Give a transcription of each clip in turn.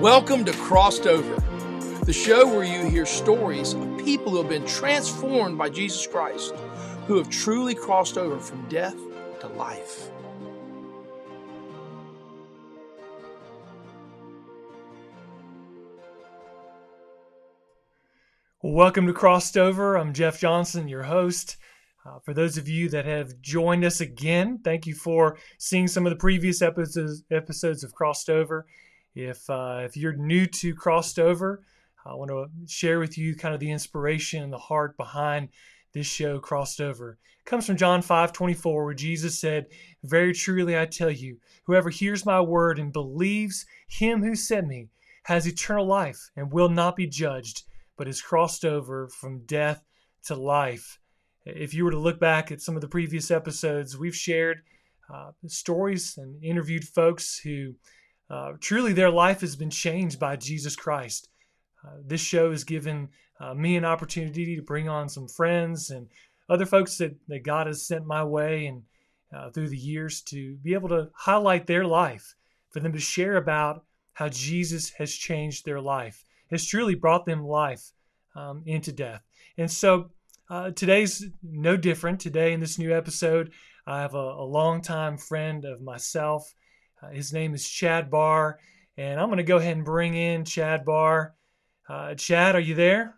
Welcome to Crossed Over, the show where you hear stories of people who have been transformed by Jesus Christ, who have truly crossed over from death to life. Welcome to Crossed Over. I'm Jeff Johnson, your host. Uh, for those of you that have joined us again, thank you for seeing some of the previous episodes episodes of Crossed Over. If uh, if you're new to Crossed Over, I want to share with you kind of the inspiration and the heart behind this show, Crossed Over. It comes from John 5 24, where Jesus said, Very truly I tell you, whoever hears my word and believes him who sent me has eternal life and will not be judged but is crossed over from death to life. If you were to look back at some of the previous episodes, we've shared uh, stories and interviewed folks who uh, truly their life has been changed by Jesus Christ. Uh, this show has given uh, me an opportunity to bring on some friends and other folks that, that God has sent my way and uh, through the years to be able to highlight their life, for them to share about how Jesus has changed their life has truly brought them life um, into death. And so uh, today's no different. Today, in this new episode, I have a, a longtime friend of myself. Uh, his name is Chad Barr. And I'm going to go ahead and bring in Chad Barr. Uh, Chad, are you there?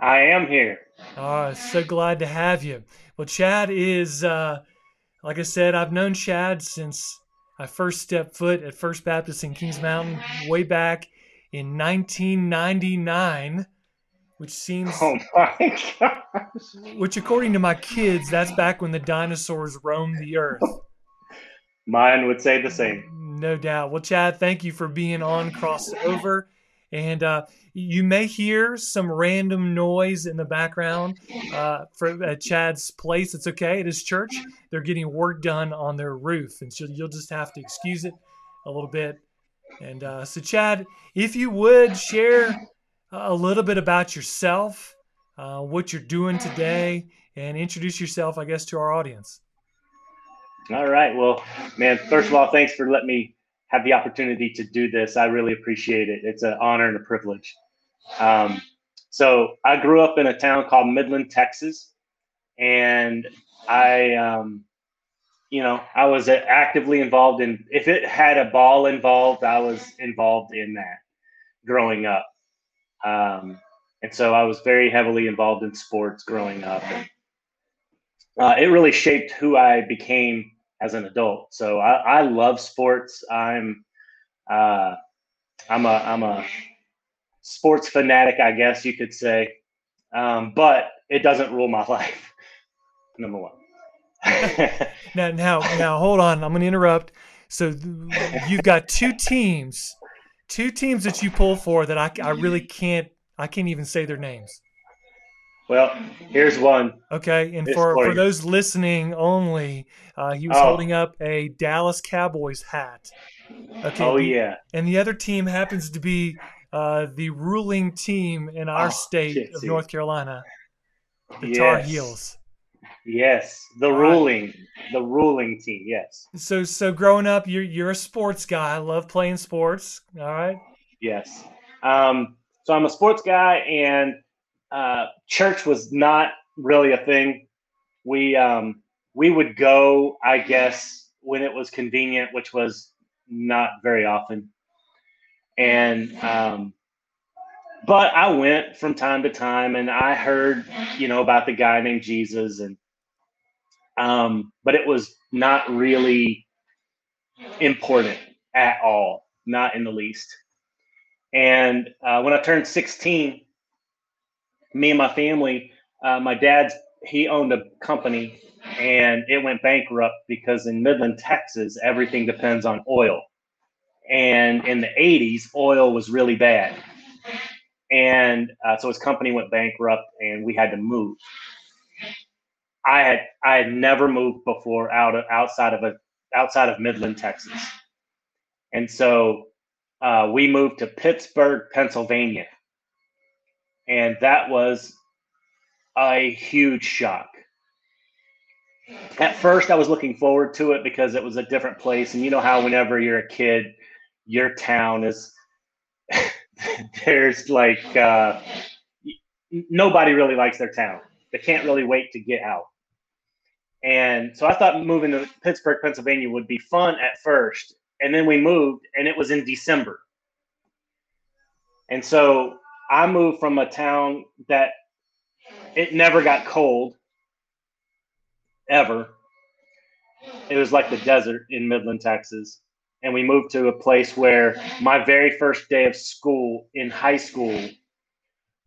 I am here. Oh, so glad to have you. Well, Chad is, uh, like I said, I've known Chad since I first stepped foot at First Baptist in Kings Mountain way back in 1999, which seems. Oh my gosh. Which, according to my kids, that's back when the dinosaurs roamed the earth. Mine would say the same. No doubt. Well, Chad, thank you for being on Crossed Over. And uh, you may hear some random noise in the background uh, for at Chad's place. It's okay. It is church, they're getting work done on their roof, and so you'll just have to excuse it a little bit. And uh, so, Chad, if you would share a little bit about yourself, uh, what you're doing today, and introduce yourself, I guess, to our audience. All right. Well, man, first of all, thanks for letting me have the opportunity to do this. I really appreciate it. It's an honor and a privilege. Um, so, I grew up in a town called Midland, Texas, and I um, you know, I was actively involved in. If it had a ball involved, I was involved in that growing up, um, and so I was very heavily involved in sports growing up, and uh, it really shaped who I became as an adult. So I, I love sports. I'm, uh, I'm a, I'm a sports fanatic, I guess you could say, um, but it doesn't rule my life. Number one. now, now, now, hold on. I'm going to interrupt. So you've got two teams, two teams that you pull for that I, I really can't, I can't even say their names. Well, here's one. Okay, and for, for those listening only, uh, he was oh. holding up a Dallas Cowboys hat. Okay. Oh yeah. And the other team happens to be uh, the ruling team in our oh, state shit, of dude. North Carolina, the yes. Tar Heels. Yes, the ruling, the ruling team. Yes. So, so growing up, you're you're a sports guy. I love playing sports. All right. Yes. Um, so I'm a sports guy, and uh, church was not really a thing. We um, we would go, I guess, when it was convenient, which was not very often. And um, but I went from time to time, and I heard, you know, about the guy named Jesus, and um, but it was not really important at all, not in the least. And uh, when I turned 16, me and my family, uh, my dad's he owned a company and it went bankrupt because in Midland, Texas, everything depends on oil. And in the 80s, oil was really bad. And uh, so his company went bankrupt and we had to move. I had I had never moved before out of, outside of a outside of Midland, Texas, and so uh, we moved to Pittsburgh, Pennsylvania, and that was a huge shock. At first, I was looking forward to it because it was a different place, and you know how whenever you're a kid, your town is there's like uh, nobody really likes their town. They can't really wait to get out. And so I thought moving to Pittsburgh, Pennsylvania would be fun at first. And then we moved, and it was in December. And so I moved from a town that it never got cold ever. It was like the desert in Midland, Texas. And we moved to a place where my very first day of school in high school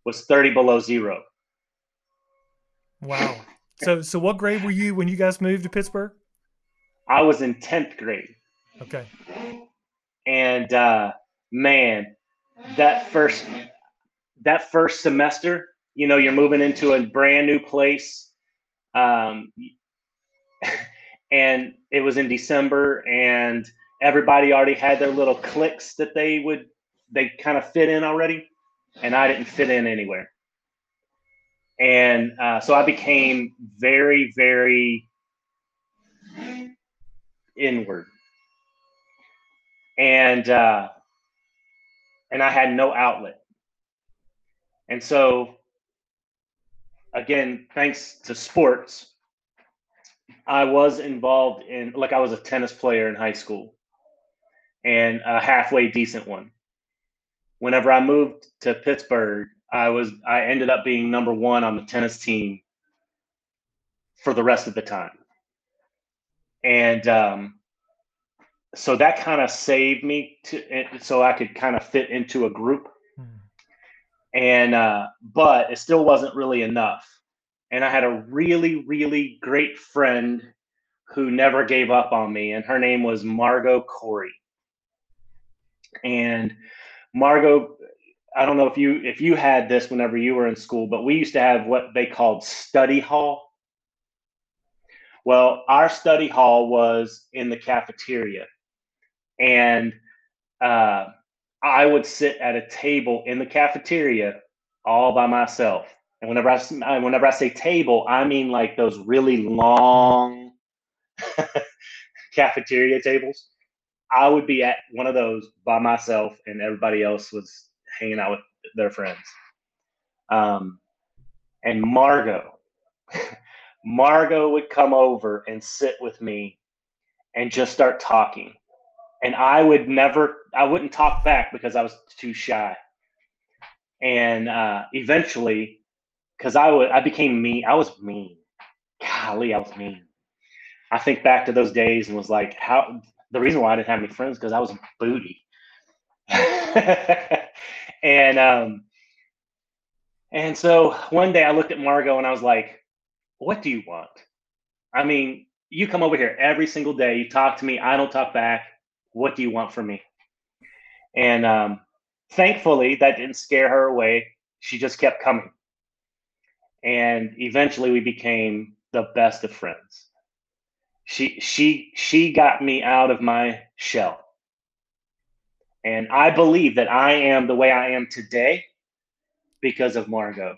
was 30 below zero. Wow. So, so what grade were you when you guys moved to Pittsburgh? I was in 10th grade. Okay. And uh, man, that first that first semester, you know, you're moving into a brand new place. Um, and it was in December and everybody already had their little clicks that they would they kind of fit in already and I didn't fit in anywhere. And uh, so I became very, very inward. And uh, and I had no outlet. And so again, thanks to sports, I was involved in like I was a tennis player in high school and a halfway decent one whenever I moved to Pittsburgh, I was I ended up being number one on the tennis team for the rest of the time, and um, so that kind of saved me to so I could kind of fit into a group. And uh, but it still wasn't really enough. And I had a really really great friend who never gave up on me, and her name was Margot Corey, and Margot, I don't know if you if you had this whenever you were in school, but we used to have what they called study hall. Well, our study hall was in the cafeteria, and uh, I would sit at a table in the cafeteria all by myself. And whenever I whenever I say table, I mean like those really long cafeteria tables. I would be at one of those by myself, and everybody else was hanging out with their friends. Um, and Margot, Margot would come over and sit with me and just start talking. And I would never, I wouldn't talk back because I was too shy. And uh, eventually, because I would, I became mean. I was mean. Golly, I was mean. I think back to those days and was like, how the reason why I didn't have any friends because I was booty. and um, and so one day I looked at Margot and I was like, "What do you want? I mean, you come over here every single day. You talk to me. I don't talk back. What do you want from me?" And um, thankfully, that didn't scare her away. She just kept coming, and eventually, we became the best of friends she she she got me out of my shell and i believe that i am the way i am today because of margot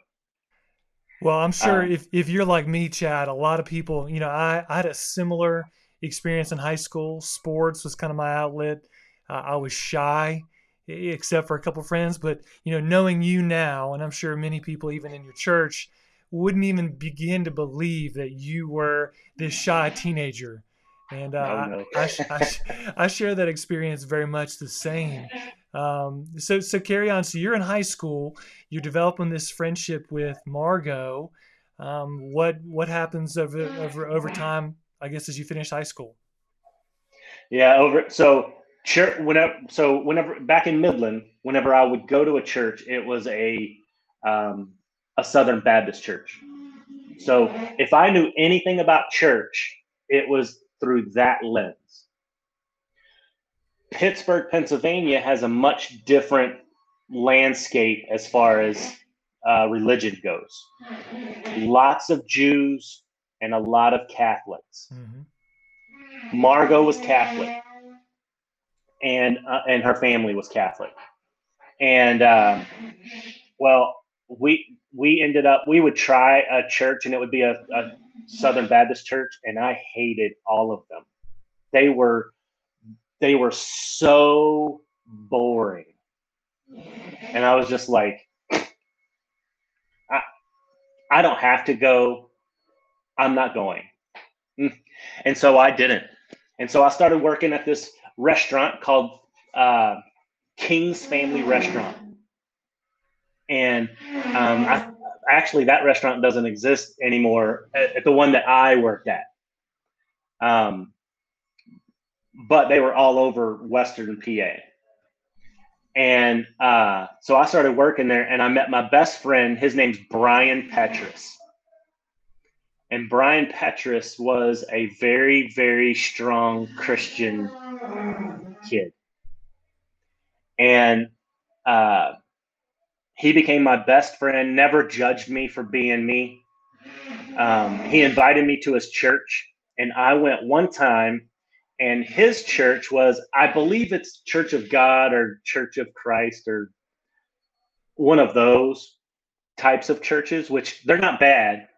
well i'm sure um, if, if you're like me chad a lot of people you know I, I had a similar experience in high school sports was kind of my outlet uh, i was shy except for a couple friends but you know knowing you now and i'm sure many people even in your church wouldn't even begin to believe that you were this shy teenager. And uh, oh, no. I, I, I, share that experience very much the same. Um, so, so carry on. So you're in high school. You're developing this friendship with Margot. Um, what what happens over over over time? I guess as you finish high school. Yeah, over. So church. Whenever so whenever back in Midland, whenever I would go to a church, it was a um, a Southern Baptist church. So if I knew anything about church, it was through that lens. Pittsburgh, Pennsylvania has a much different landscape as far as uh, religion goes. Lots of Jews and a lot of Catholics. Mm-hmm. Margot was Catholic, and uh, and her family was Catholic, and um, well, we we ended up we would try a church and it would be a, a Southern Baptist church, and I hated all of them. They were they were so boring. And I was just like, I, I don't have to go. I'm not going. Mm. And so I didn't. And so I started working at this restaurant called uh, King's Family Restaurant. And um, I, actually, that restaurant doesn't exist anymore at, at the one that I worked at. Um, but they were all over Western PA. And uh, so I started working there and I met my best friend. His name's Brian Petrus. And Brian Petrus was a very, very strong Christian kid. And uh, he became my best friend, never judged me for being me. Um, he invited me to his church, and I went one time, and his church was, I believe it's Church of God or Church of Christ or one of those types of churches, which they're not bad.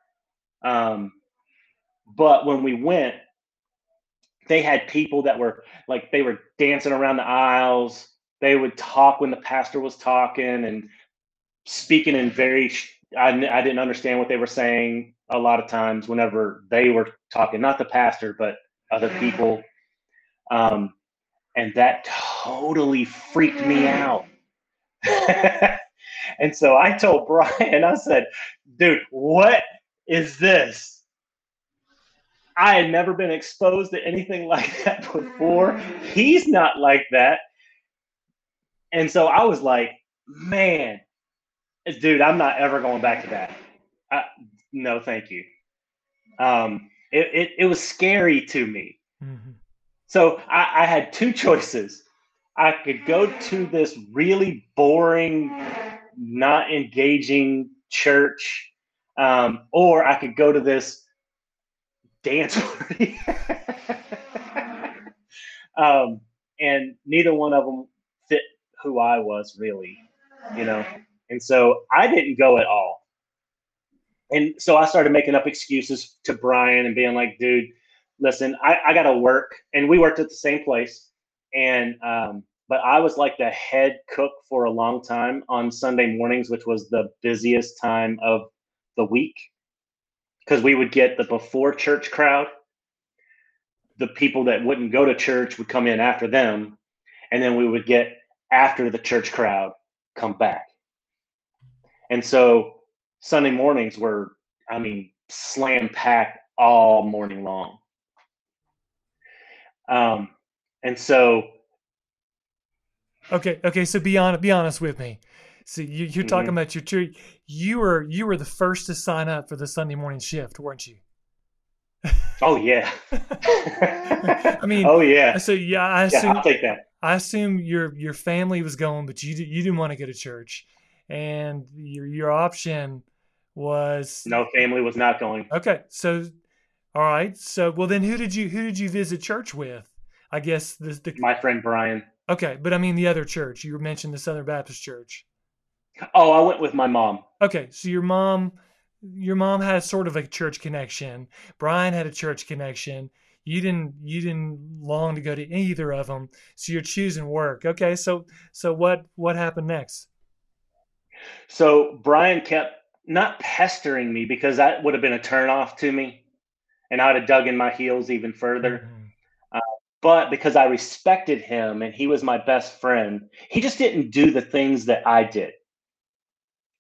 Um, but when we went, they had people that were like they were dancing around the aisles. They would talk when the pastor was talking and speaking in very. I, I didn't understand what they were saying a lot of times whenever they were talking, not the pastor, but other people. Um, and that totally freaked me out. and so I told Brian, I said, dude, what is this? I had never been exposed to anything like that before. He's not like that. And so I was like, man, dude, I'm not ever going back to that. I, no, thank you. Um, it, it, it was scary to me. Mm-hmm. So I, I had two choices. I could go to this really boring, not engaging church, um, or I could go to this dance party. um, and neither one of them fit who I was really, you know. And so I didn't go at all. And so I started making up excuses to Brian and being like, dude, listen, I, I got to work. And we worked at the same place. And, um, but I was like the head cook for a long time on Sunday mornings, which was the busiest time of the week because we would get the before church crowd. The people that wouldn't go to church would come in after them. And then we would get after the church crowd come back. And so Sunday mornings were, I mean, slam packed all morning long. Um, and so. Okay. Okay. So be honest. Be honest with me. So you, are talking mm-hmm. about your church. You were you were the first to sign up for the Sunday morning shift, weren't you? Oh yeah. I mean. Oh yeah. So yeah, I assume. Yeah, I'll take that. I assume your your family was going, but you you didn't want to go to church, and your your option was no family was not going. Okay, so all right. So, well, then who did you who did you visit church with? I guess the, the my friend Brian. Okay, but I mean the other church. You mentioned the Southern Baptist Church. Oh, I went with my mom. Okay, so your mom, your mom had sort of a church connection. Brian had a church connection. You didn't. You didn't long to go to either of them. So you're choosing work. Okay, so so what what happened next? So Brian kept not pestering me because that would have been a turnoff to me and I'd have dug in my heels even further. Mm-hmm. Uh, but because I respected him and he was my best friend, he just didn't do the things that I did.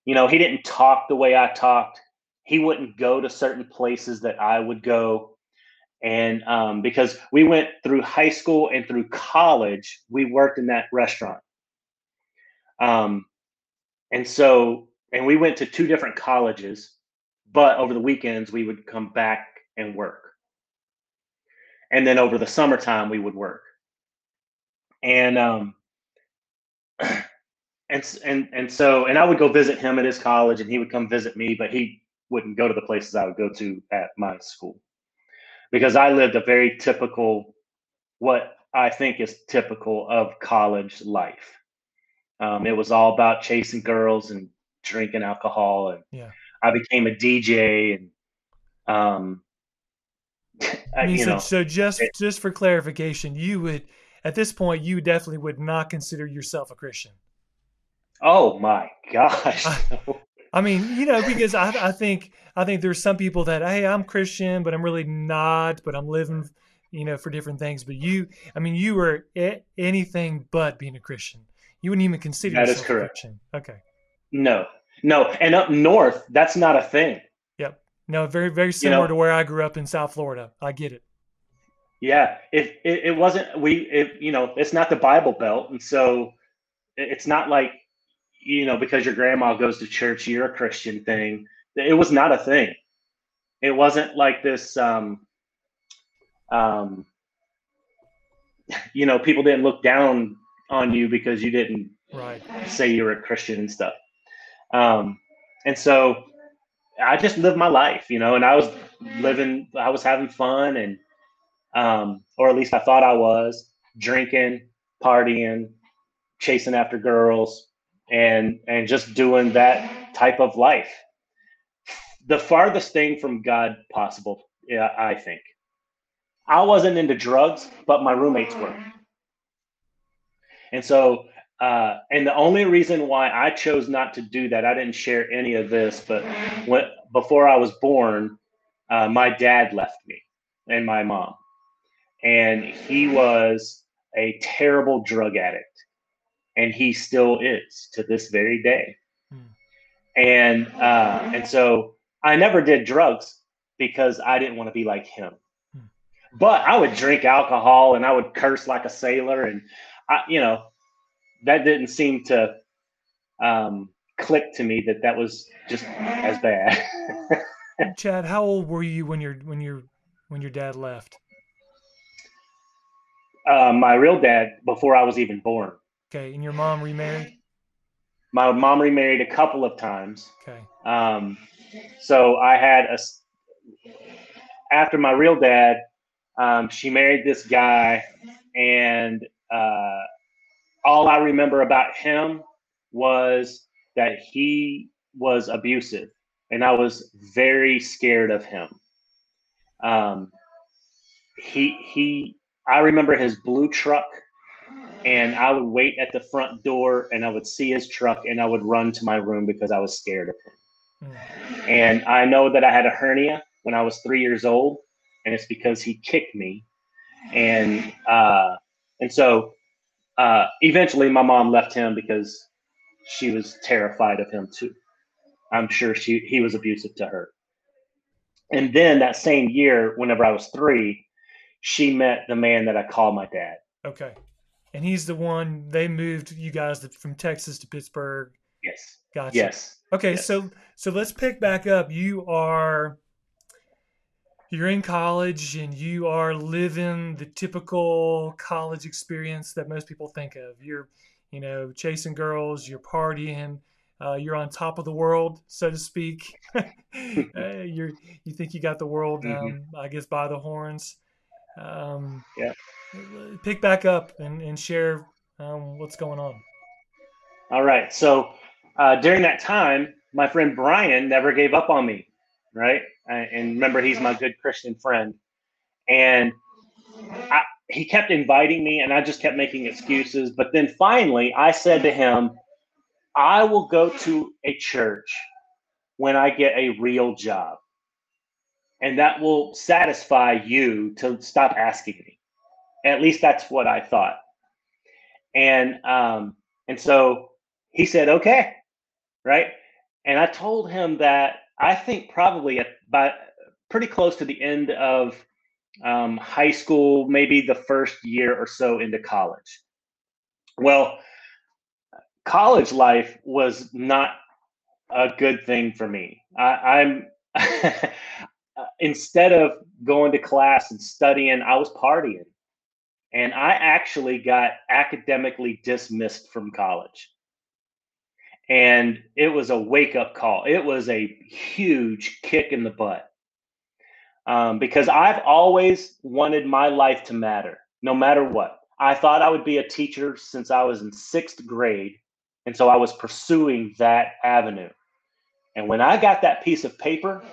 You know, he didn't talk the way I talked. He wouldn't go to certain places that I would go. And um, because we went through high school and through college, we worked in that restaurant. Um, and so, and we went to two different colleges, but over the weekends, we would come back and work. And then over the summertime, we would work. And um, and and and so and I would go visit him at his college, and he would come visit me, but he wouldn't go to the places I would go to at my school because I lived a very typical, what I think is typical of college life. Um, it was all about chasing girls and drinking alcohol, and yeah. I became a DJ, and um, I mean, so, so, just it, just for clarification, you would at this point, you definitely would not consider yourself a Christian. Oh my gosh. I, I mean, you know, because I, I think I think there's some people that hey, I'm Christian, but I'm really not, but I'm living, you know, for different things. But you, I mean, you were anything but being a Christian. You wouldn't even consider that yourself is correct. a Christian. Okay. No, no, and up north, that's not a thing. Yep. No, very very similar you know, to where I grew up in South Florida. I get it. Yeah, if it, it, wasn't we, it, you know, it's not the Bible Belt, and so it's not like you know because your grandma goes to church, you're a Christian thing. It was not a thing. It wasn't like this. Um, um, you know, people didn't look down on you because you didn't right. say you were a Christian and stuff. Um, and so I just lived my life, you know, and I was living, I was having fun and, um, or at least I thought I was drinking, partying, chasing after girls and, and just doing that type of life. The farthest thing from God possible, yeah, I think. I wasn't into drugs, but my roommates were. And so uh, and the only reason why I chose not to do that, I didn't share any of this, but when, before I was born, uh, my dad left me and my mom. And he was a terrible drug addict. And he still is to this very day. Hmm. And uh, and so I never did drugs because I didn't want to be like him. Hmm. But I would drink alcohol and I would curse like a sailor and I, you know, that didn't seem to um, click to me that that was just as bad. Chad, how old were you when your when your when your dad left? Uh, my real dad before I was even born. Okay, and your mom remarried? My mom remarried a couple of times. Okay. Um, so I had a after my real dad, um, she married this guy, and uh, all I remember about him was that he was abusive, and I was very scared of him. Um, he he, I remember his blue truck, and I would wait at the front door, and I would see his truck, and I would run to my room because I was scared of him. And I know that I had a hernia when I was three years old, and it's because he kicked me, and uh, and so uh, eventually my mom left him because she was terrified of him too. I'm sure she he was abusive to her. And then that same year, whenever I was three, she met the man that I call my dad. Okay. And he's the one they moved you guys from Texas to Pittsburgh. Yes. Gotcha. Yes. Okay, yes. so so let's pick back up. You are you're in college and you are living the typical college experience that most people think of. You're, you know, chasing girls, you're partying, uh, you're on top of the world, so to speak. uh, you're, you think you got the world, mm-hmm. um, I guess, by the horns. Um, yeah. Pick back up and, and share um, what's going on. All right. So uh, during that time, my friend Brian never gave up on me, right? and remember he's my good Christian friend, and I, he kept inviting me, and I just kept making excuses. But then finally, I said to him, "I will go to a church when I get a real job, and that will satisfy you to stop asking me." At least that's what I thought, and um, and so he said, "Okay," right? And I told him that I think probably at by pretty close to the end of um, high school, maybe the first year or so into college. Well, college life was not a good thing for me. I, I'm instead of going to class and studying, I was partying. And I actually got academically dismissed from college and it was a wake up call. It was a huge kick in the butt um, because I've always wanted my life to matter, no matter what. I thought I would be a teacher since I was in sixth grade, and so I was pursuing that avenue. And when I got that piece of paper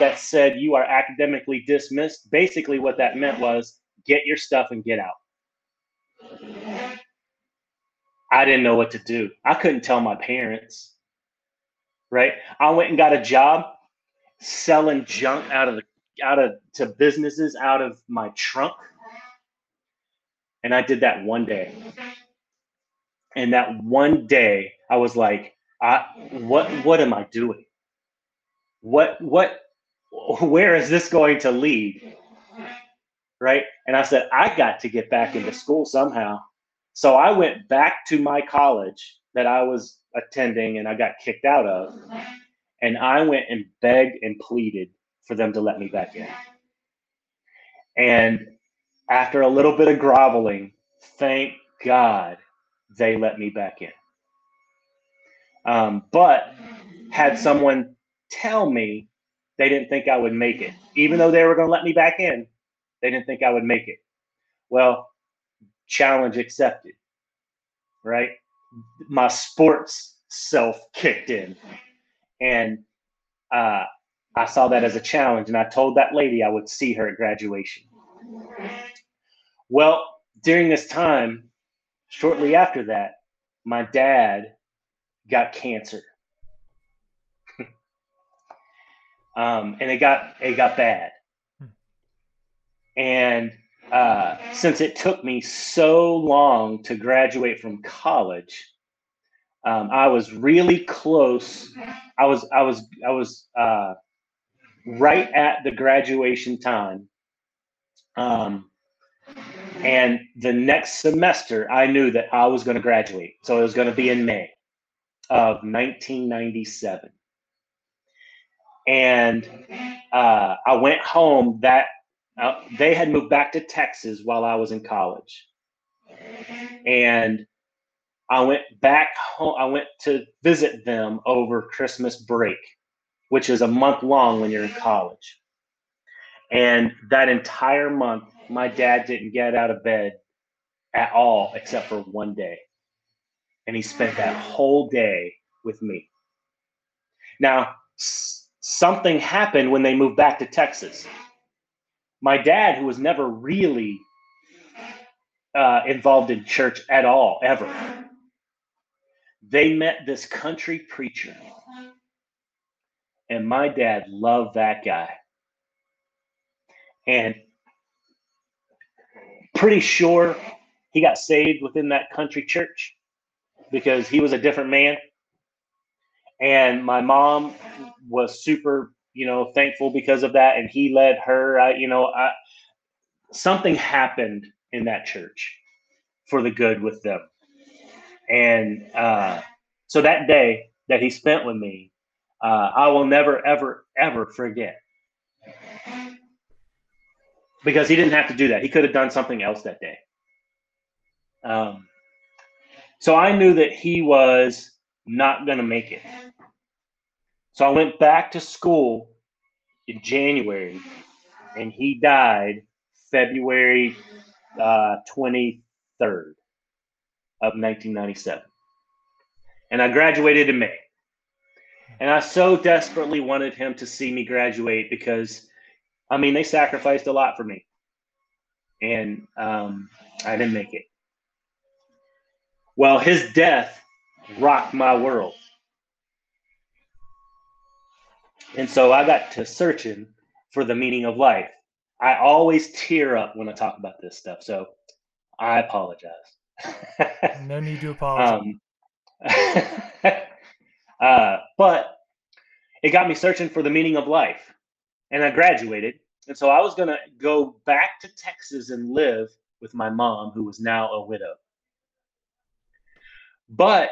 that said you are academically dismissed, basically what that meant was get your stuff and get out. I didn't know what to do. I couldn't tell my parents. Right? I went and got a job selling junk out of the out of to businesses out of my trunk. And I did that one day. And that one day I was like, I what what am I doing? What what where is this going to lead? Right? And I said, I got to get back into school somehow. So I went back to my college that I was attending and I got kicked out of. And I went and begged and pleaded for them to let me back in. And after a little bit of groveling, thank God they let me back in. Um, but had someone tell me they didn't think I would make it, even though they were going to let me back in, they didn't think I would make it. Well, challenge accepted, right? My sports self kicked in. And uh, I saw that as a challenge. And I told that lady I would see her at graduation. Well, during this time, shortly after that, my dad got cancer. um, and it got it got bad. And uh, since it took me so long to graduate from college, um, I was really close. I was I was I was uh, right at the graduation time. Um, and the next semester, I knew that I was going to graduate. So it was going to be in May of 1997. And uh, I went home that uh, they had moved back to Texas while I was in college. And I went back home. I went to visit them over Christmas break, which is a month long when you're in college. And that entire month, my dad didn't get out of bed at all except for one day. And he spent that whole day with me. Now, s- something happened when they moved back to Texas my dad, who was never really uh, involved in church at all, ever, they met this country preacher. And my dad loved that guy. And pretty sure he got saved within that country church because he was a different man. And my mom was super you know, thankful because of that. And he led her. I, you know, I, something happened in that church for the good with them. And uh, so that day that he spent with me, uh, I will never, ever, ever forget. Because he didn't have to do that. He could have done something else that day. Um, so I knew that he was not going to make it. So I went back to school in January, and he died February uh, 23rd of 1997. And I graduated in May. And I so desperately wanted him to see me graduate because, I mean, they sacrificed a lot for me. And um, I didn't make it. Well, his death rocked my world. And so I got to searching for the meaning of life. I always tear up when I talk about this stuff. So I apologize. no need to apologize. Um, uh, but it got me searching for the meaning of life. And I graduated. And so I was going to go back to Texas and live with my mom, who was now a widow. But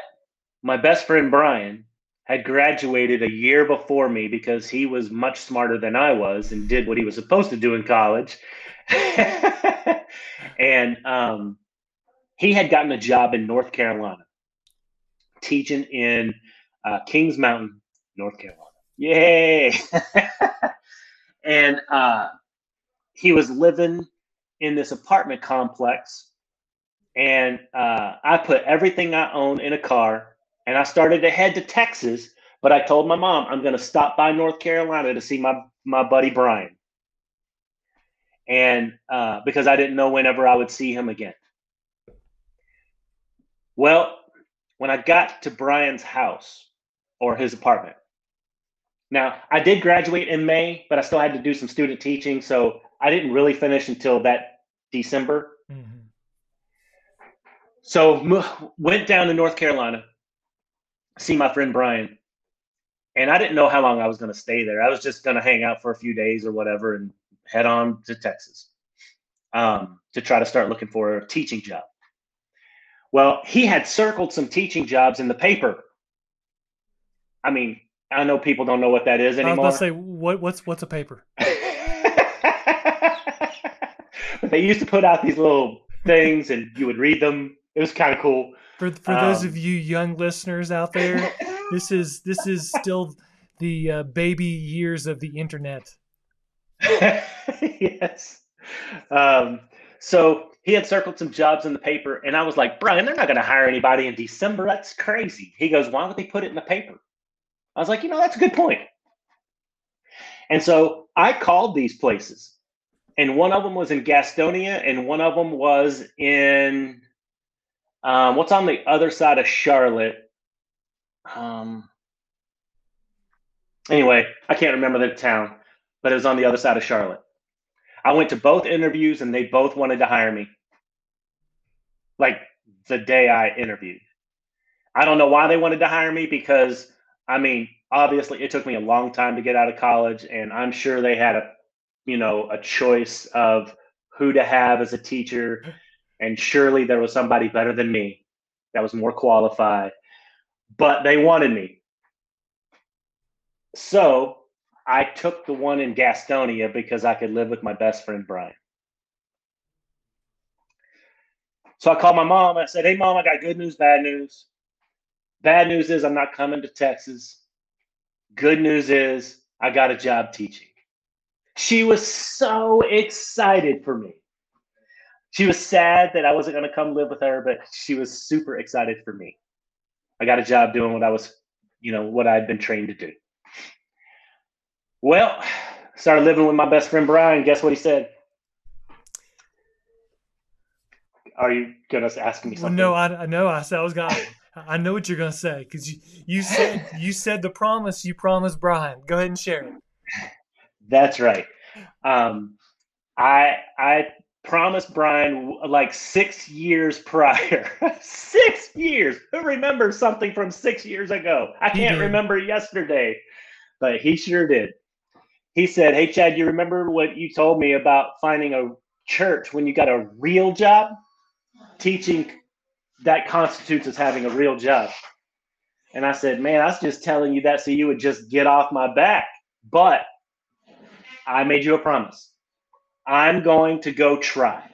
my best friend Brian had graduated a year before me because he was much smarter than I was and did what he was supposed to do in college. and um, he had gotten a job in North Carolina, teaching in uh, Kings Mountain, North Carolina. Yay! and uh, he was living in this apartment complex. And uh, I put everything I own in a car and I started to head to Texas, but I told my mom I'm going to stop by North Carolina to see my my buddy Brian, and uh, because I didn't know whenever I would see him again. Well, when I got to Brian's house or his apartment, now I did graduate in May, but I still had to do some student teaching, so I didn't really finish until that December. Mm-hmm. So went down to North Carolina, see my friend Brian, and I didn't know how long I was going to stay there. I was just going to hang out for a few days or whatever and head on to Texas um, to try to start looking for a teaching job. Well, he had circled some teaching jobs in the paper. I mean, I know people don't know what that is anymore. I was about to say, what, what's what's a paper? they used to put out these little things, and you would read them. It was kind of cool. For for um, those of you young listeners out there, this is this is still the uh, baby years of the internet. yes. Um, so he had circled some jobs in the paper, and I was like, Brian, they're not going to hire anybody in December. That's crazy. He goes, Why would they put it in the paper? I was like, You know, that's a good point. And so I called these places, and one of them was in Gastonia, and one of them was in um, what's on the other side of Charlotte. Um, anyway, I can't remember the town, but it was on the other side of Charlotte. I went to both interviews and they both wanted to hire me. Like the day I interviewed. I don't know why they wanted to hire me because I mean, obviously it took me a long time to get out of college and I'm sure they had a you know, a choice of who to have as a teacher and surely there was somebody better than me that was more qualified. But they wanted me. So I took the one in Gastonia because I could live with my best friend Brian. So I called my mom. I said, Hey, mom, I got good news, bad news. Bad news is I'm not coming to Texas. Good news is I got a job teaching. She was so excited for me. She was sad that I wasn't going to come live with her, but she was super excited for me. I got a job doing what I was, you know, what I'd been trained to do. Well, started living with my best friend Brian. Guess what he said? Are you gonna ask me something? Well, no, I, I know. I said I was gonna. I know what you're gonna say because you you said you said the promise you promised Brian. Go ahead and share it. That's right. Um, I I promised Brian like six years prior. six years. Who remembers something from six years ago? I can't remember yesterday, but he sure did he said, Hey, Chad, you remember what you told me about finding a church when you got a real job? Teaching that constitutes as having a real job. And I said, Man, I was just telling you that so you would just get off my back. But I made you a promise. I'm going to go try.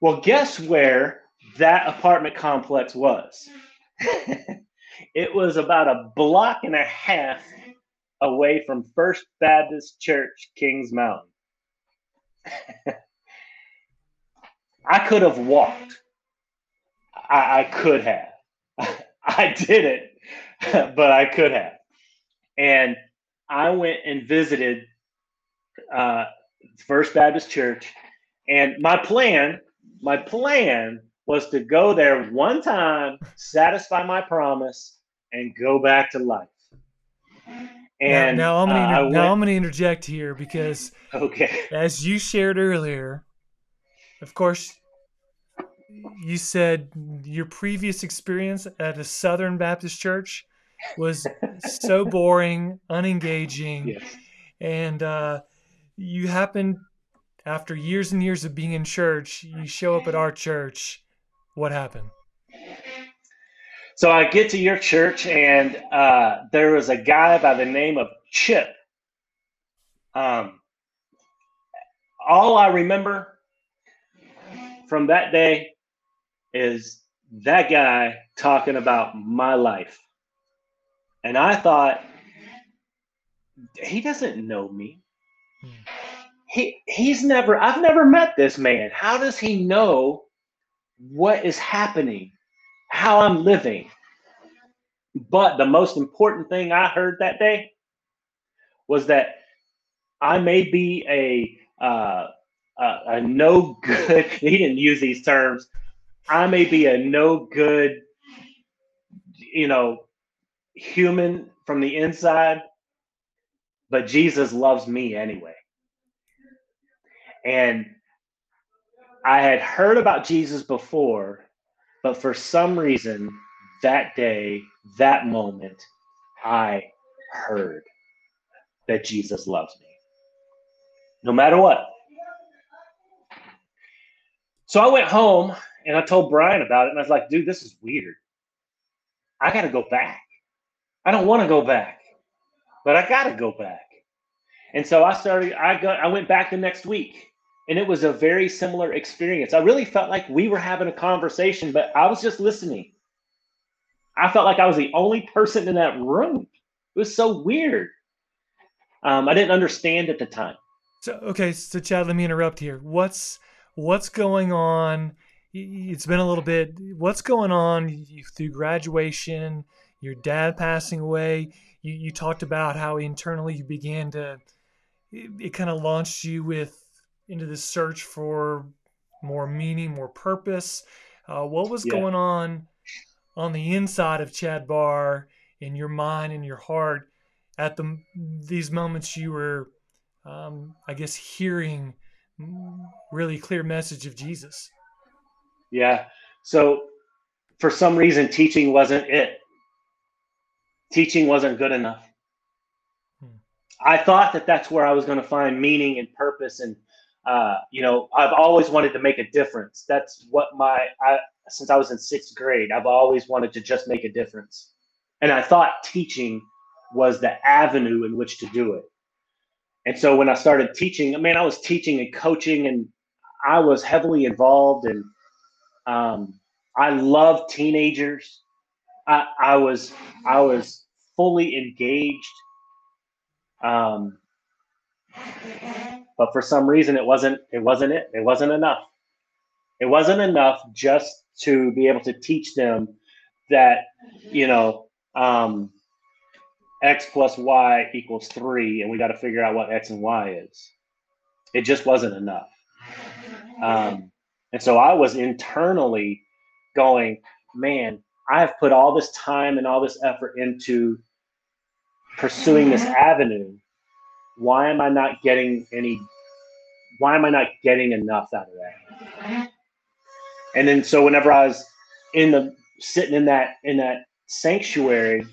Well, guess where that apartment complex was? it was about a block and a half away from First Baptist Church, Kings Mountain. I could have walked. I, I could have. I did it, but I could have. And I went and visited uh, First Baptist Church. And my plan, my plan was to go there one time, satisfy my promise, and go back to life. And now, now I'm gonna uh, inter- now I'm gonna interject here because okay, as you shared earlier, of course, you said your previous experience at a Southern Baptist church was so boring, unengaging, yes. and uh, you happen after years and years of being in church, you show up at our church. What happened? So I get to your church, and uh, there was a guy by the name of Chip. Um, all I remember from that day is that guy talking about my life. And I thought, he doesn't know me. He he's never I've never met this man. How does he know what is happening how I'm living. But the most important thing I heard that day was that I may be a uh, a, a no good. He didn't use these terms, I may be a no good, you know, human from the inside, but Jesus loves me anyway. And I had heard about Jesus before, but for some reason, that day, that moment, I heard that Jesus loves me. No matter what. So I went home and I told Brian about it, and I was like, dude, this is weird. I got to go back. I don't want to go back, but I got to go back. And so I started, I got, I went back the next week and it was a very similar experience. I really felt like we were having a conversation, but I was just listening. I felt like I was the only person in that room. It was so weird. Um, I didn't understand at the time. So okay, so Chad, let me interrupt here. What's what's going on? It's been a little bit. What's going on through graduation? Your dad passing away. You you talked about how internally you began to. It, it kind of launched you with into the search for more meaning, more purpose. Uh, what was yeah. going on on the inside of Chad Barr in your mind and your heart at the these moments you were, um, I guess, hearing really clear message of Jesus? Yeah. So for some reason, teaching wasn't it. Teaching wasn't good enough. I thought that that's where I was going to find meaning and purpose and uh, you know, I've always wanted to make a difference. That's what my I, since I was in sixth grade, I've always wanted to just make a difference, and I thought teaching was the avenue in which to do it. And so when I started teaching, I mean, I was teaching and coaching, and I was heavily involved, and um, I loved teenagers. I, I was I was fully engaged. Um, but for some reason it wasn't it wasn't it. It wasn't enough. It wasn't enough just to be able to teach them that you know um, x plus y equals three and we got to figure out what x and y is. It just wasn't enough. Um, and so i was internally going man i've put all this time and all this effort into pursuing this mm-hmm. avenue why am I not getting any? Why am I not getting enough out of that? And then so whenever I was in the sitting in that in that sanctuary,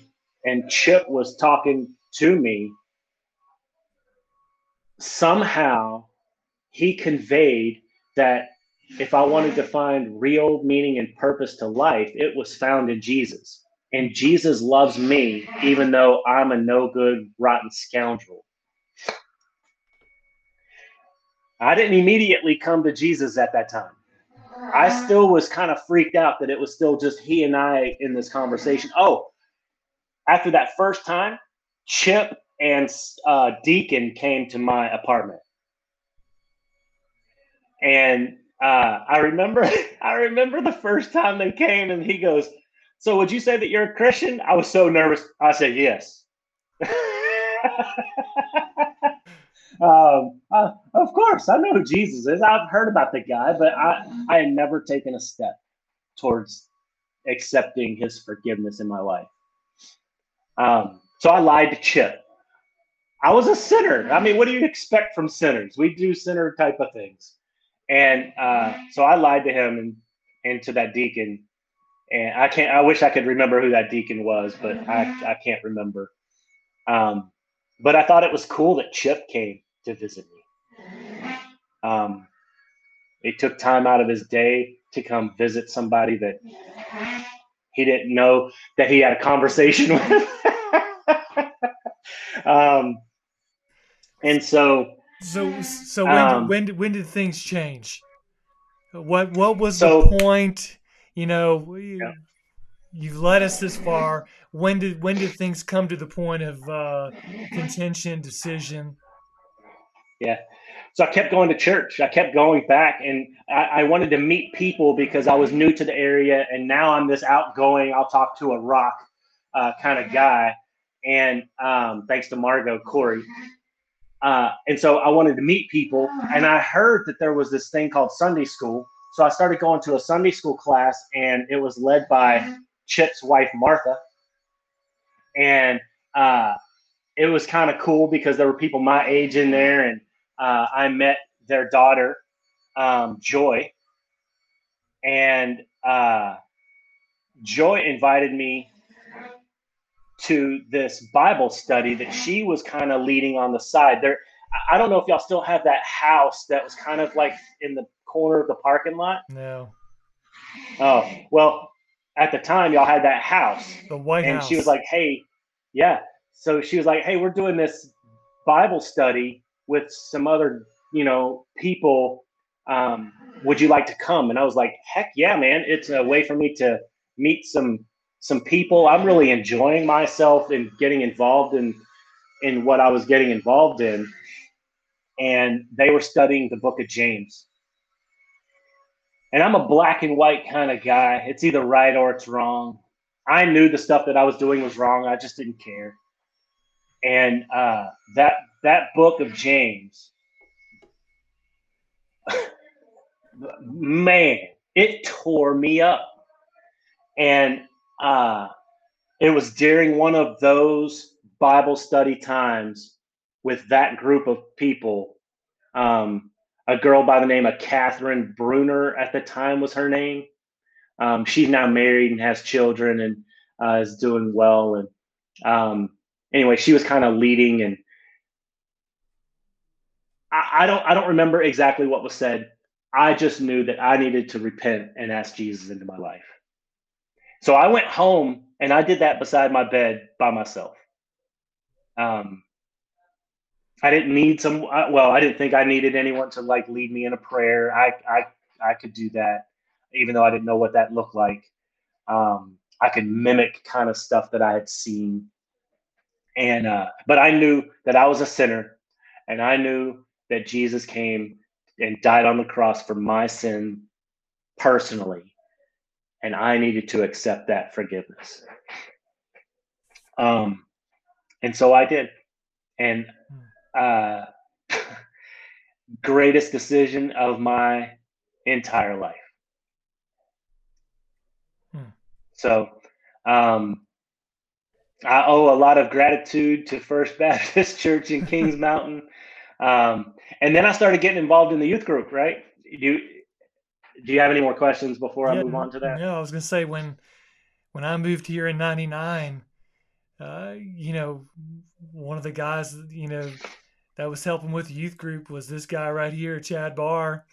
and Chip was talking to me, somehow he conveyed that if I wanted to find real meaning and purpose to life, it was found in Jesus. And Jesus loves me, even though I'm a no good, rotten scoundrel. I didn't immediately come to Jesus at that time. I still was kind of freaked out that it was still just he and I in this conversation. Oh, after that first time, Chip and uh, Deacon came to my apartment, and uh, I remember, I remember the first time they came, and he goes, "So, would you say that you're a Christian?" I was so nervous. I said, "Yes." Um, uh, of course, I know who Jesus is. I've heard about the guy, but I, I had never taken a step towards accepting his forgiveness in my life. Um, so I lied to Chip. I was a sinner. I mean, what do you expect from sinners? We do sinner type of things. And uh, so I lied to him and, and to that deacon. And I can't, I wish I could remember who that deacon was, but I, I can't remember. Um, but I thought it was cool that Chip came to visit me. Um, he took time out of his day to come visit somebody that he didn't know that he had a conversation with. um, and so, so, so when, um, when did when did things change? What what was so, the point? You know, yeah. you've led us this far. When did when did things come to the point of uh, contention, decision? Yeah. So I kept going to church. I kept going back, and I, I, wanted to meet people because I was new to the area, and now I'm this outgoing. I'll talk to a rock uh, kind of guy, and um, thanks to Margot Corey. Uh, and so I wanted to meet people, and I heard that there was this thing called Sunday school, so I started going to a Sunday school class, and it was led by Chip's wife Martha, and uh, it was kind of cool because there were people my age in there, and uh, I met their daughter, um, Joy, and uh, Joy invited me to this Bible study that she was kind of leading on the side. There, I don't know if y'all still have that house that was kind of like in the corner of the parking lot. No. Oh well, at the time y'all had that house, The White and House. she was like, "Hey, yeah." So she was like, "Hey, we're doing this Bible study with some other, you know, people. Um, would you like to come?" And I was like, "Heck yeah, man! It's a way for me to meet some some people. I'm really enjoying myself and getting involved in in what I was getting involved in." And they were studying the Book of James. And I'm a black and white kind of guy. It's either right or it's wrong. I knew the stuff that I was doing was wrong. I just didn't care. And uh, that that book of James, man, it tore me up. And uh, it was during one of those Bible study times with that group of people. Um, a girl by the name of Catherine Bruner at the time was her name. Um, she's now married and has children and uh, is doing well. And um, anyway, she was kind of leading, and I, I don't I don't remember exactly what was said. I just knew that I needed to repent and ask Jesus into my life. So I went home and I did that beside my bed by myself. Um, I didn't need some. Well, I didn't think I needed anyone to like lead me in a prayer. I I I could do that, even though I didn't know what that looked like. Um, I could mimic kind of stuff that I had seen, and uh, but I knew that I was a sinner, and I knew that Jesus came and died on the cross for my sin personally, and I needed to accept that forgiveness. Um, and so I did, and uh, greatest decision of my entire life. Hmm. So, um, I owe a lot of gratitude to First Baptist Church in Kings Mountain. Um, and then I started getting involved in the youth group, right? Do you, do you have any more questions before I move on to that? No, I was gonna say when when I moved here in '99, uh, you know, one of the guys, you know, that was helping with the youth group was this guy right here, Chad Barr.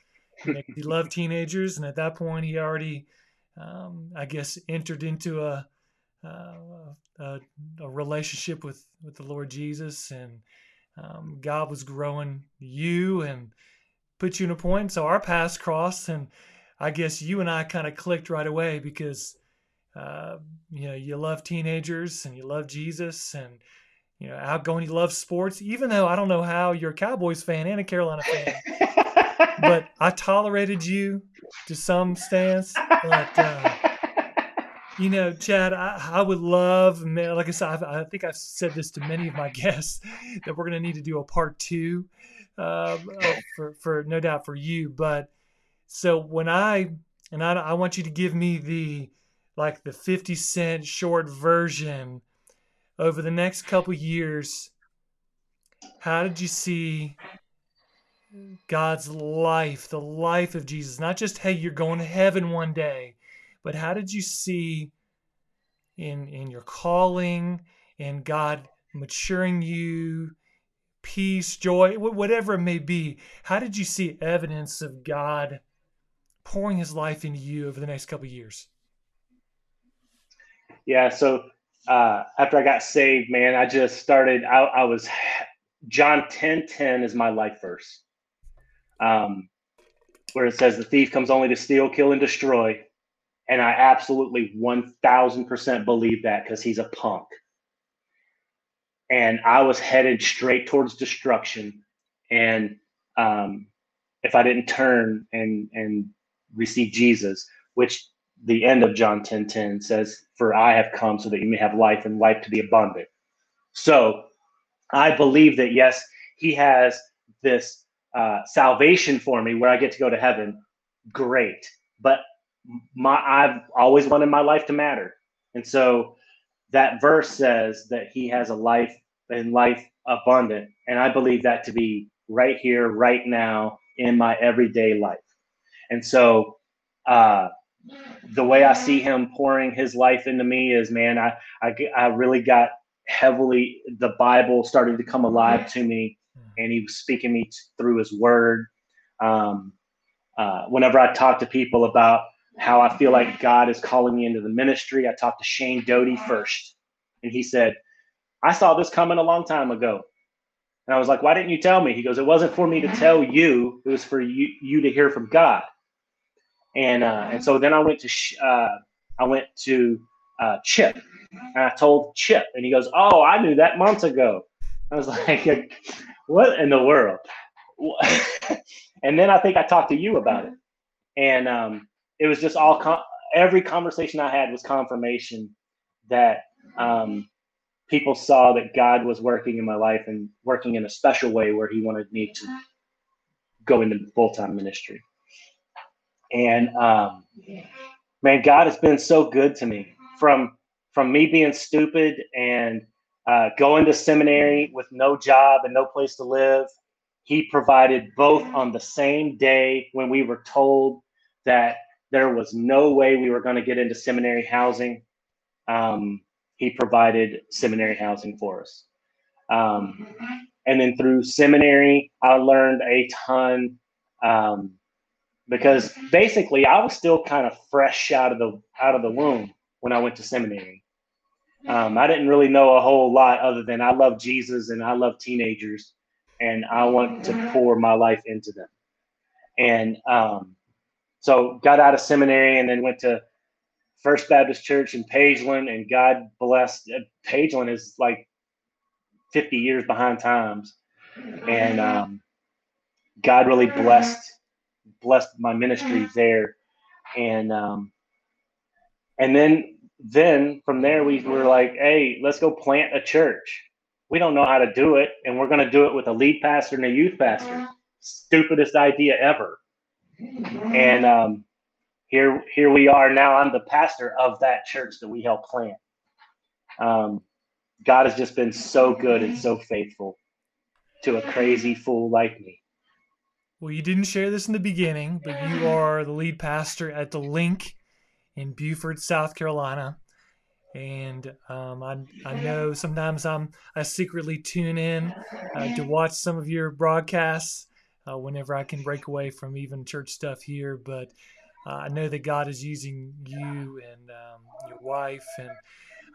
He loved teenagers, and at that point, he already, um, I guess, entered into a, uh, a a relationship with with the Lord Jesus, and um, God was growing you and put you in a point. So our paths crossed, and I guess you and I kind of clicked right away because uh, you know you love teenagers and you love Jesus and you know outgoing. You love sports, even though I don't know how you're a Cowboys fan and a Carolina fan, but I tolerated you to some stance. But uh, you know, Chad, I, I would love, like I said, I've, I think I've said this to many of my guests that we're going to need to do a part two um, uh, for, for no doubt for you. But so when I, and I, I want you to give me the, like the 50 cent short version over the next couple years. How did you see God's life, the life of Jesus? Not just, hey, you're going to heaven one day, but how did you see in in your calling and God maturing you, peace, joy, whatever it may be? How did you see evidence of God pouring His life into you over the next couple years? Yeah. So uh, after I got saved, man, I just started. I, I was John ten ten is my life verse, um, where it says the thief comes only to steal, kill, and destroy, and I absolutely one thousand percent believe that because he's a punk, and I was headed straight towards destruction, and um, if I didn't turn and and receive Jesus, which the end of John 10 10 says, For I have come so that you may have life and life to the abundant. So I believe that, yes, he has this uh, salvation for me where I get to go to heaven. great. But my I've always wanted my life to matter. And so that verse says that he has a life and life abundant. And I believe that to be right here, right now in my everyday life. And so uh, the way I see him pouring his life into me is, man, I, I, I really got heavily, the Bible started to come alive to me and he was speaking me t- through his word. Um, uh, whenever I talk to people about how I feel like God is calling me into the ministry, I talked to Shane Doty first. And he said, I saw this coming a long time ago. And I was like, why didn't you tell me? He goes, it wasn't for me to tell you. It was for you, you to hear from God. And, uh, and so then I went to, uh, I went to uh, Chip and I told Chip and he goes, oh, I knew that months ago. I was like, what in the world? and then I think I talked to you about it. And um, it was just all, every conversation I had was confirmation that um, people saw that God was working in my life and working in a special way where He wanted me to go into full time ministry. And um, man, God has been so good to me from from me being stupid and uh, going to seminary with no job and no place to live. He provided both on the same day when we were told that there was no way we were going to get into seminary housing. Um, he provided seminary housing for us. Um, and then through seminary, I learned a ton um, because basically I was still kind of fresh out of the out of the womb when I went to seminary. Um, I didn't really know a whole lot other than I love Jesus and I love teenagers, and I want to pour my life into them. And um, so got out of seminary and then went to First Baptist Church in Pageland, and God blessed. Uh, Pageland is like 50 years behind times, and um, God really blessed blessed my ministry there, and um, and then then from there we were like, hey, let's go plant a church. We don't know how to do it, and we're going to do it with a lead pastor and a youth pastor. Stupidest idea ever. And um, here here we are now. I'm the pastor of that church that we helped plant. Um, God has just been so good and so faithful to a crazy fool like me. Well, you didn't share this in the beginning, but you are the lead pastor at the Link in Beaufort, South Carolina. And um, I, I know sometimes I'm I secretly tune in uh, to watch some of your broadcasts uh, whenever I can break away from even church stuff here. But uh, I know that God is using you and um, your wife, and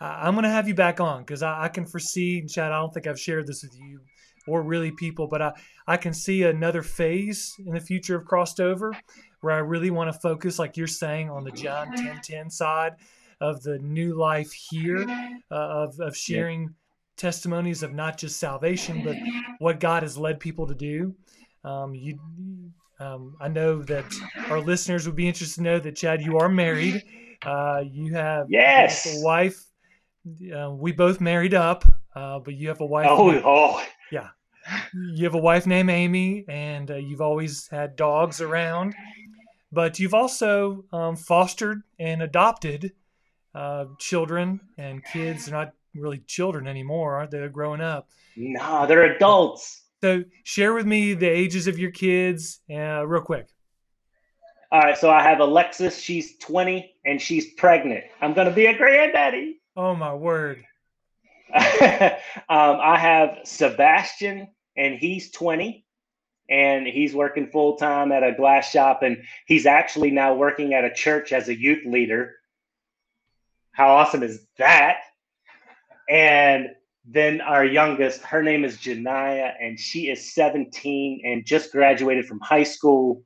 I'm going to have you back on because I, I, can foresee, Chad. I don't think I've shared this with you or really people, but I, I can see another phase in the future of crossed over where I really want to focus, like you're saying, on the John 10 10 side of the new life here, uh, of, of sharing yeah. testimonies of not just salvation, but what God has led people to do. Um, you um, I know that our listeners would be interested to know that Chad, you are married. Uh, you have yes a wife. Uh, we both married up, uh, but you have a wife. Oh, oh, yeah. You have a wife named Amy, and uh, you've always had dogs around. But you've also um, fostered and adopted uh, children and kids. They're not really children anymore, aren't they? They're growing up. No, they're adults. So share with me the ages of your kids, uh, real quick. All right, so I have Alexis. She's 20 and she's pregnant. I'm gonna be a granddaddy. Oh my word! um, I have Sebastian, and he's 20, and he's working full time at a glass shop, and he's actually now working at a church as a youth leader. How awesome is that? And then our youngest, her name is Janaya, and she is 17 and just graduated from high school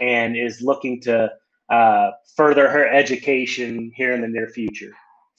and is looking to uh, further her education here in the near future.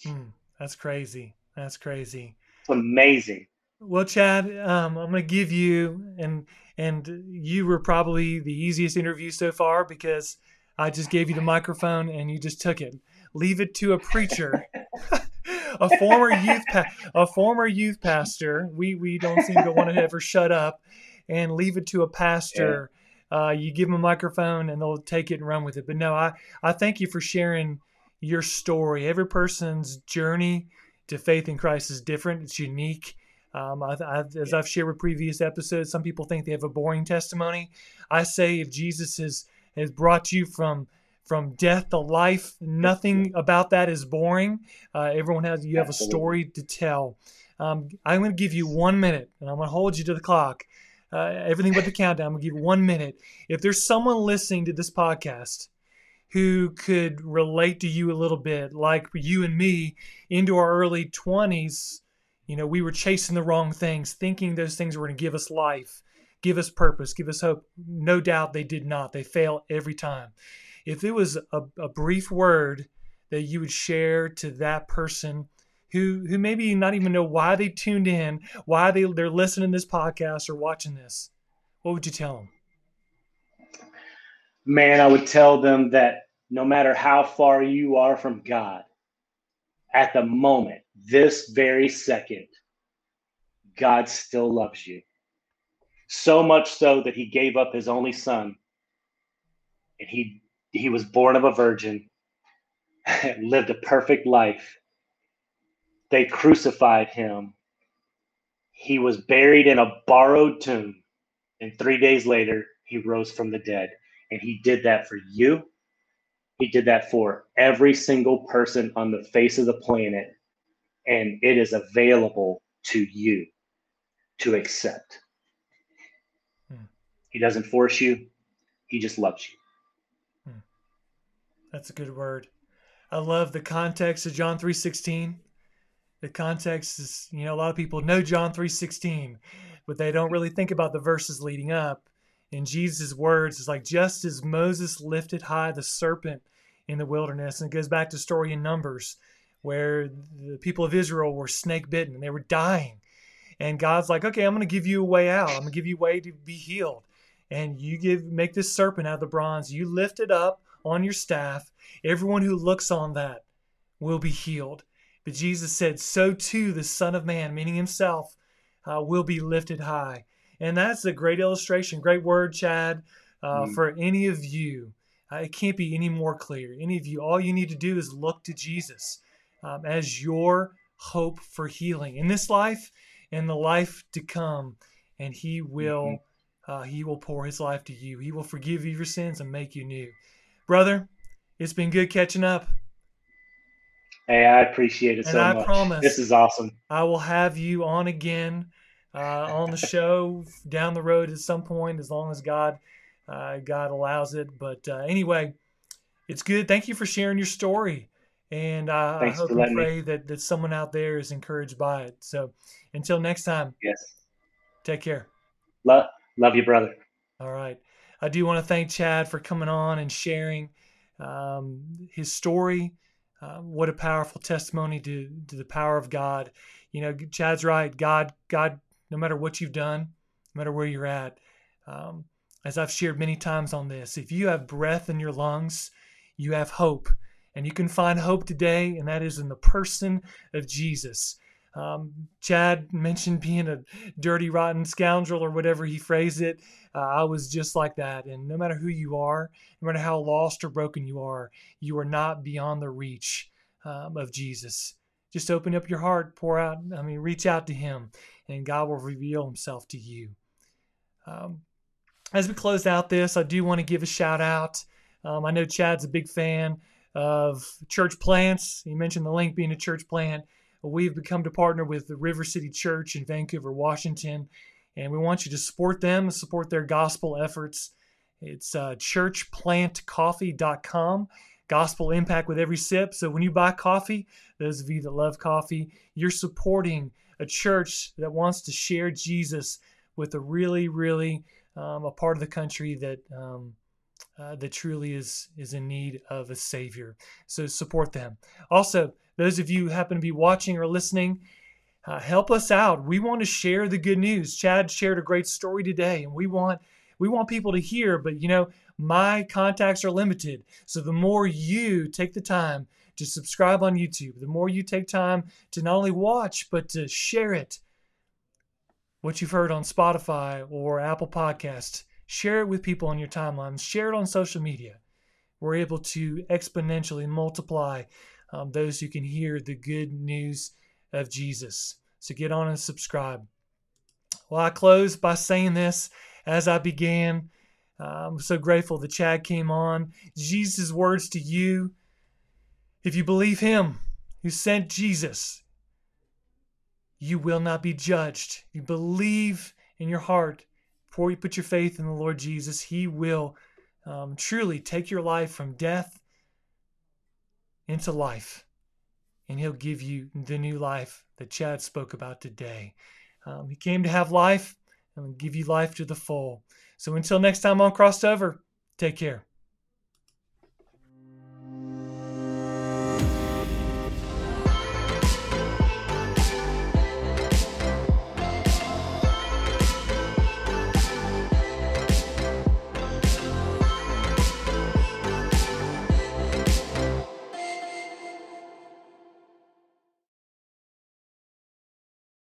Hmm, that's crazy. That's crazy. It's amazing. Well, Chad, um, I'm going to give you and and you were probably the easiest interview so far because I just gave you the microphone and you just took it. Leave it to a preacher a former youth pa- a former youth pastor. We we don't seem to want to ever shut up and leave it to a pastor uh, you give them a microphone and they'll take it and run with it. But no, I, I thank you for sharing your story. Every person's journey to faith in Christ is different, it's unique. Um, I, I, as I've shared with previous episodes, some people think they have a boring testimony. I say if Jesus has, has brought you from from death to life, nothing about that is boring. Uh, everyone has you have a story to tell. Um, I'm going to give you one minute, and I'm going to hold you to the clock. Uh, everything but the countdown. I'm going to give you one minute. If there's someone listening to this podcast who could relate to you a little bit, like you and me, into our early 20s, you know, we were chasing the wrong things, thinking those things were going to give us life, give us purpose, give us hope. No doubt they did not. They fail every time. If it was a, a brief word that you would share to that person who who maybe not even know why they tuned in, why they they're listening to this podcast or watching this, what would you tell them? Man, I would tell them that no matter how far you are from God, at the moment, this very second, God still loves you. So much so that he gave up his only son and he he was born of a virgin, lived a perfect life, they crucified him. He was buried in a borrowed tomb. And three days later, he rose from the dead. And he did that for you. He did that for every single person on the face of the planet. And it is available to you to accept. Hmm. He doesn't force you, he just loves you. Hmm. That's a good word. I love the context of John 3:16 the context is you know a lot of people know john 3.16 but they don't really think about the verses leading up in jesus words is like just as moses lifted high the serpent in the wilderness and it goes back to story in numbers where the people of israel were snake bitten and they were dying. And god's like okay i'm going to give you a way out. I'm going to give you a way to be healed. And you give make this serpent out of the bronze. You lift it up on your staff. Everyone who looks on that will be healed. But Jesus said, So too the Son of Man, meaning himself, uh, will be lifted high. And that's a great illustration, great word, Chad, uh, mm. for any of you. Uh, it can't be any more clear. Any of you, all you need to do is look to Jesus um, as your hope for healing in this life and the life to come. And He will, mm-hmm. uh, He will pour His life to you. He will forgive you your sins and make you new, brother. It's been good catching up. Hey, I appreciate it and so I much. Promise this is awesome. I will have you on again on the show down the road at some point, as long as God uh, God allows it. But uh, anyway, it's good. Thank you for sharing your story, and I hope and pray me. that that someone out there is encouraged by it. So until next time, yes, take care. Love, love you, brother. All right. I do want to thank Chad for coming on and sharing um, his story uh, what a powerful testimony to, to the power of God. You know, Chad's right. God, God, no matter what you've done, no matter where you're at, um, as I've shared many times on this, if you have breath in your lungs, you have hope. And you can find hope today, and that is in the person of Jesus. Um, Chad mentioned being a dirty, rotten scoundrel or whatever he phrased it. Uh, I was just like that. And no matter who you are, no matter how lost or broken you are, you are not beyond the reach um, of Jesus. Just open up your heart, pour out, I mean, reach out to Him, and God will reveal Himself to you. Um, as we close out this, I do want to give a shout out. Um, I know Chad's a big fan of church plants. He mentioned the link being a church plant. We've become to partner with the River City Church in Vancouver, Washington, and we want you to support them, support their gospel efforts. It's uh, churchplantcoffee.com. Gospel impact with every sip. So when you buy coffee, those of you that love coffee, you're supporting a church that wants to share Jesus with a really, really um, a part of the country that um, uh, that truly is is in need of a savior. So support them. Also, those of you who happen to be watching or listening, uh, help us out. We want to share the good news. Chad shared a great story today, and we want we want people to hear. But you know, my contacts are limited, so the more you take the time to subscribe on YouTube, the more you take time to not only watch but to share it. What you've heard on Spotify or Apple Podcasts, share it with people on your timelines, share it on social media. We're able to exponentially multiply um, those who can hear the good news of Jesus. So get on and subscribe. Well, I close by saying this as I began. I'm so grateful that Chad came on. Jesus' words to you if you believe him who sent Jesus, you will not be judged. You believe in your heart before you put your faith in the Lord Jesus, He will um, truly take your life from death into life. And He'll give you the new life that Chad spoke about today. Um, he came to have life and give you life to the full. So until next time on Crossed Over, take care.